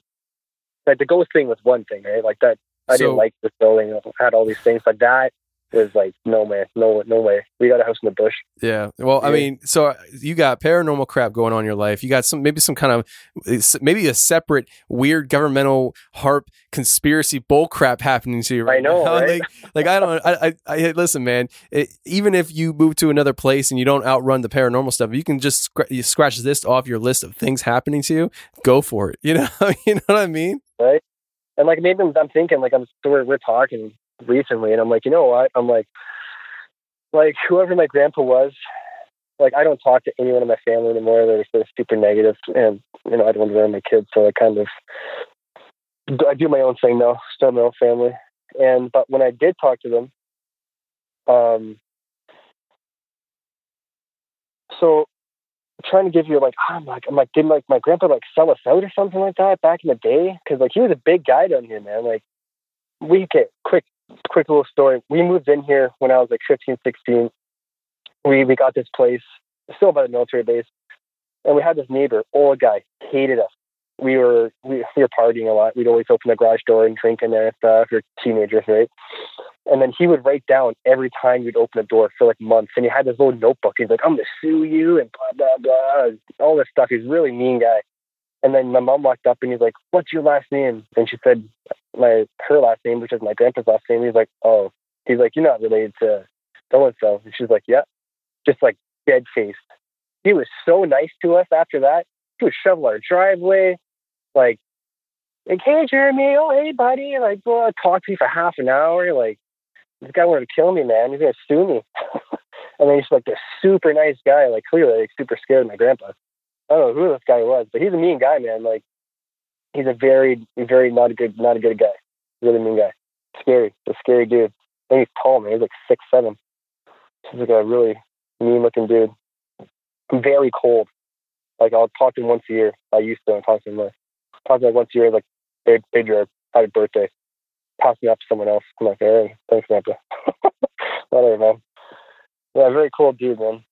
like the ghost thing was one thing, right? Like that, I So- didn't like this building. It had all these things, but that was like, no man, no, no way. We got a house in the bush. Yeah. Well, I mean, so uh, you got paranormal crap going on in your life. You got some, maybe some kind of, maybe a separate weird governmental HAARP conspiracy bull crap happening to you. Right I know, now. right? Like, like I don't, I, I, I listen, man. It, even if you move to another place and you don't outrun the paranormal stuff, you can just scr- you scratch this off your list of things happening to you. Go for it. You know, you know what I mean? right? And like maybe I'm, I'm thinking like I'm so we're, we're talking recently, and I'm like, you know what? I'm like, like whoever my grandpa was, like I don't talk to anyone in my family anymore. They're they're super negative, and you know I don't want to ruin my kids, so I kind of I do my own thing now, still my own family. And but when I did talk to them, um, so trying to give you like ah, I'm like I'm like did like my grandpa like sell us out or something like that back in the day? Because like he was a big guy down here man. Like we get quick quick little story. We moved in here when I was like 15 16 we we got this place still by the military base and we had this neighbor old guy hated us we were we, we were partying a lot we'd always open the garage door and drink in there and stuff we were teenagers right and then he would write down every time you'd open the door for like months. And he had this little notebook. He's like, I'm to sue you and blah, blah, blah. All this stuff. He's really mean guy. And then my mom walked up and he's like, What's your last name? And she said, my her last name, which is my grandpa's last name. He's like, Oh, he's like, You're not related to so and so. And she's like, Yeah. Just like dead faced. He was so nice to us after that. He would shovel our driveway. Like, like, hey Jeremy, oh hey buddy, like well, talk to me for half an hour, like this guy wanted to kill me, man. He's gonna sue me. and then he's like this super nice guy, like clearly like super scared of my grandpa. I don't know who this guy was, but he's a mean guy, man. Like he's a very, very not a good, not a good guy. Really mean guy. Scary, a scary dude. And he's tall, man. He's like six seven. He's like a really mean looking dude. Very cold. Like I'll talk to him once a year. I used to talk to him less. Talk to him once a year, like hey, Jared, happy birthday pass me up to someone else. I'm like, thanks, Grandpa. Whatever, man. Yeah, very cool dude, man.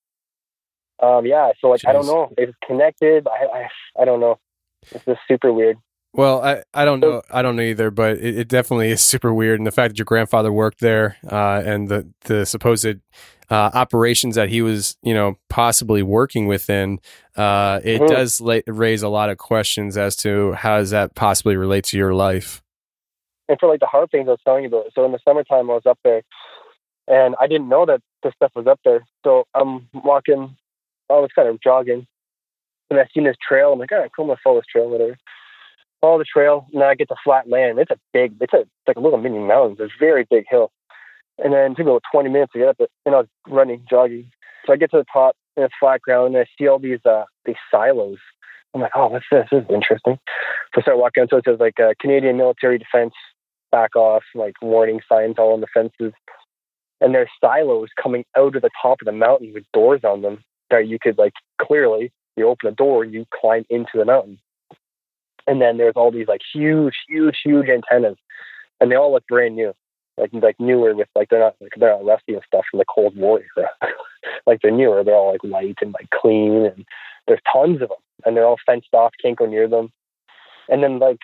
Um, yeah, so like, I don't Jeez. know. It's connected. I, I, I don't know. It's just super weird. Well, I, I don't know. I don't know either, but it, it definitely is super weird. And the fact that your grandfather worked there uh, and the, the supposed uh, operations that he was, you know, possibly working within, uh, it Mhm. does la- raise a lot of questions as to how does that possibly relate to your life. And for like the hard things I was telling you about. So in the summertime, I was up there, and I didn't know that this stuff was up there. So I'm walking. I was kind of jogging, and I seen this trail. I'm like, all right, cool. I'm gonna follow this trail, whatever. Follow the trail, and I get to flat land. It's a big. It's a it's like a little mini mountain. It's a very big hill. And then it took me about 20 minutes to get up it, and I was running, jogging. So I get to the top, and it's flat ground, and I see all these uh these silos. I'm like, oh, what's this? This is interesting. So I start walking into it. It says like uh, Canadian Military Defense, back off, like warning signs all on the fences. And there's silos coming out of the top of the mountain with doors on them that you could like clearly you open a door you climb into the mountain. And then there's all these like huge, huge, huge antennas, and they all look brand new, like like newer with like they're not like they're not rusty and stuff from the Cold War era. like they're newer, they're all like white and like clean, and there's tons of them, and they're all fenced off, can't go near them. And then like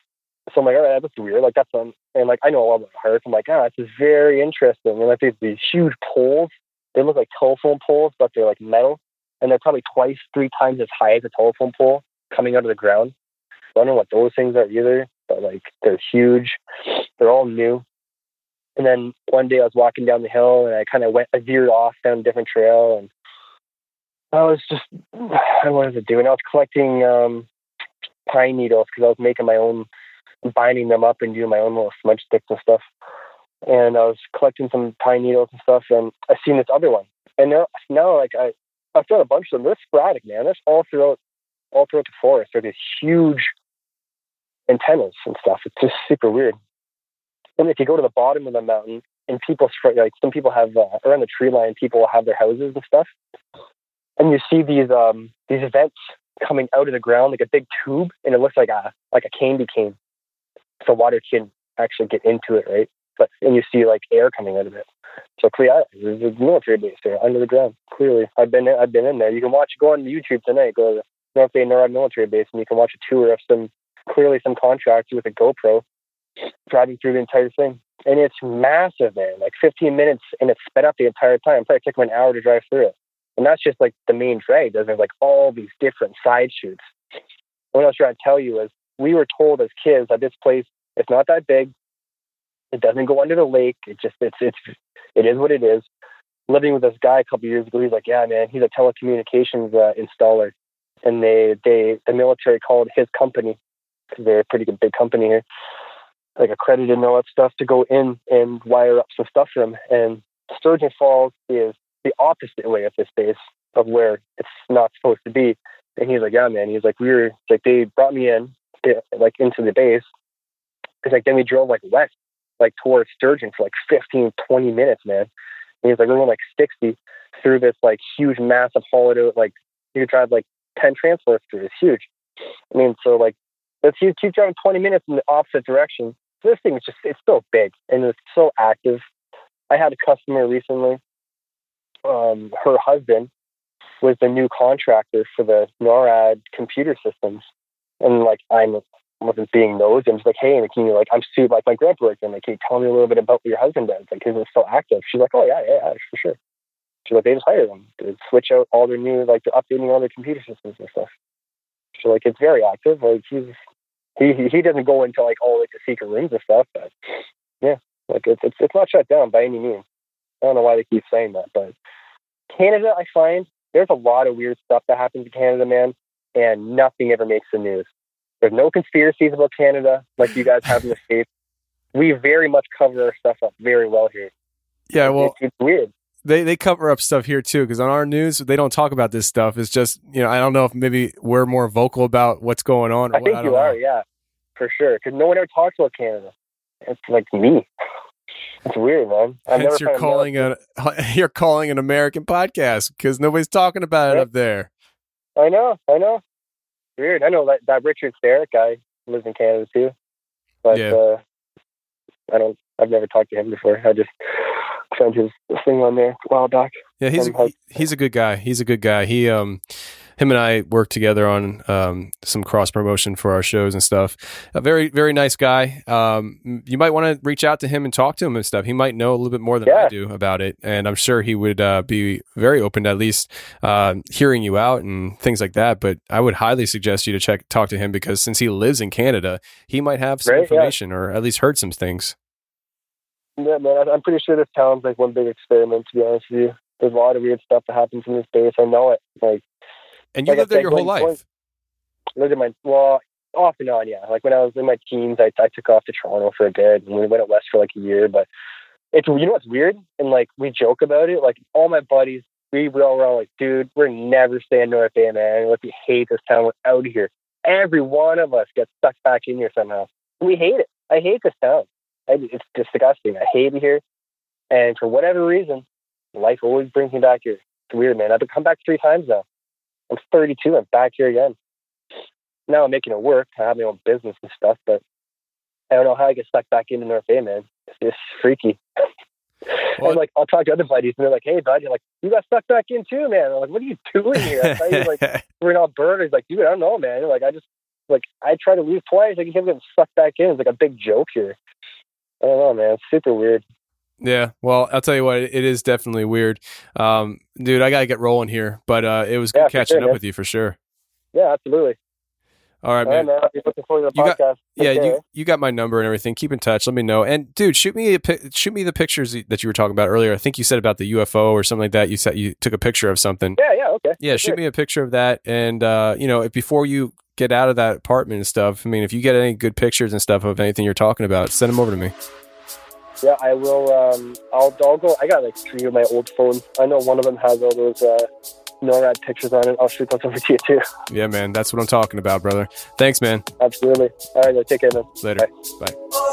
so I'm like, all right, that's weird. Like that's um, and like I know a lot about hearts. I'm like, ah, this is very interesting. And like these these huge poles, they look like telephone poles, but they're like metal, and they're probably twice, three times as high as a telephone pole coming out of the ground. I don't know what those things are either, but like they're huge. They're all new. And then one day I was walking down the hill and I kind of went, I veered off down a different trail and I was just, I to do, and I was collecting um, pine needles because I was making my own binding them up and doing my own little smudge sticks and stuff. And I was collecting some pine needles and stuff, and I seen this other one. And now, now like I, I've done a bunch of them. They're sporadic, man. They're all throughout, all throughout the forest. They're these huge antennas and stuff. It's just super weird. And if you go to the bottom of the mountain, and people, like some people have uh, around the tree line, people have their houses and stuff, and you see these um these vents coming out of the ground like a big tube, and it looks like a like a candy cane so water can actually get into it, right? But and you see like air coming out of it. So clear, there's a military base there under the ground. Clearly, I've been in, I've been in there. You can watch go on YouTube tonight. Go to the North Bay NORAD military base, and you can watch a tour of some clearly some contractor with a GoPro driving through the entire thing. And it's massive, man. Like 15 minutes and it's sped up the entire time. Probably took him an hour to drive through it. And that's just like the main drag. There's like all these different side shoots. What I was trying to tell you is we were told as kids that this place is not that big. It doesn't go under the lake. It just it's it's it is what it is. Living with this guy a couple years ago, he's like, yeah, man, he's a telecommunications uh, installer, and they they the military called his company because they're a pretty good big company here, like accredited and all that stuff to go in and wire up some stuff for them. And Sturgeon Falls is the opposite way of this base of where it's not supposed to be. And he's like, yeah, man. He's like, we were like, they brought me in, like into the base. It's like, then we drove like west, like towards Sturgeon for like 15, 20 minutes, man. And he's like, we were like 60 through this like huge, massive hollowed out, like you could drive like 10 transports through. It's huge. I mean, so like, let's keep, keep driving 20 minutes in the opposite direction. This thing is just, it's so big and it's so active. I had a customer recently. Um, her husband was the new contractor for the NORAD computer systems. And like, I wasn't being nosy. I'm just like, hey, can you like, I'm super, like my grandpa worked and like, can you tell me a little bit about what your husband does? Like, cause it's so active. She's like, oh yeah, yeah, yeah, for sure. She's like, they just hire them to switch out all their new, like they're updating all their computer systems and stuff. So like, it's very active. Like he's, he, he doesn't go into like all like the secret rooms and stuff, but yeah, like it's, it's, it's not shut down by any means. I don't know why they keep saying that, but Canada, I find there's a lot of weird stuff that happens in Canada, man, and nothing ever makes the news. There's no conspiracies about Canada like you guys have in the States. We very much cover our stuff up very well here. Yeah, well, it's, it's weird. They they cover up stuff here too because on our news they don't talk about this stuff. It's just you know I don't know if maybe we're more vocal about what's going on. I think I you are, yeah, for sure. Because no one ever talks about Canada. It's like me. It's weird, man. I've Hence you're calling a you're calling an American podcast because nobody's talking about it up there. I know, I know. Weird. I know that, that Richard Syrett guy lives in Canada too, but Yeah. uh, I don't. I've never talked to him before. I just his thing on there a while back. Yeah, he's a, he- he's a good guy. He's a good guy. He um him and I worked together on um some cross promotion for our shows and stuff. A very very nice guy. Um you might want to reach out to him and talk to him and stuff. He might know a little bit more than I do about it and I'm sure he would uh, be very open to at least uh, hearing you out and things like that, but I would highly suggest you to check talk to him because since he lives in Canada, he might have some Right, yeah. information or at least heard some things. Yeah, man. I'm pretty sure this town's like one big experiment. To be honest with you, there's a lot of weird stuff that happens in this base. I know it. Like And you Like lived there your whole life. lived in my well off and on yeah like when i was in my teens i, I took off to toronto for a bit and we went out west for like a year but it's you know what's weird and like we joke about it like all my buddies we, we all were all like dude we're never staying north bay man like we hate this town we're out of here every one of us gets stuck back in here somehow we hate it i hate this town it's disgusting i hate it here and for whatever reason life always brings me back here it's weird man i've come back three times now i'm 32 i'm back here again now I'm making it work. I have my own business and stuff, but I don't know how I get stuck back into North Bay, man. It's just freaky. Well- and like I'll talk to other buddies and they're like, Hey bud, you're like, you got stuck back in too, man. I'm like, What are you doing here? I thought you were like we're in Alberta. He's like, dude, I don't know, man. Like I just like I try to leave twice, I keep getting sucked back in. It's like a big joke here. I don't know, man. It's super weird. Yeah, well, I'll tell you what, it is definitely weird. Um, dude, I got to get rolling here, but uh, it was good Yeah, for catching sure, up man. with you for sure. Yeah, absolutely. All right, man. man. I'll be looking forward to the You got- Yeah, you you got my number and everything. Keep in touch. Let me know. And dude, shoot me a shoot me the pictures that you were talking about earlier. I think you said about the UFO or something like that. You said you took a picture of something. Yeah, yeah, okay. Yeah, shoot sure. me a picture of that. And uh, you know, if before you get out of that apartment and stuff, I mean, if you get any good pictures and stuff of anything you're talking about, send them over to me. Yeah, I will. Um, I'll, I'll go. I got like three of my old phones. I know one of them has all those uh, NORAD pictures on it. I'll shoot those over to you too. Yeah, man, that's what I'm talking about, brother. Thanks, man. Absolutely. All right, take care, man. Later. Bye.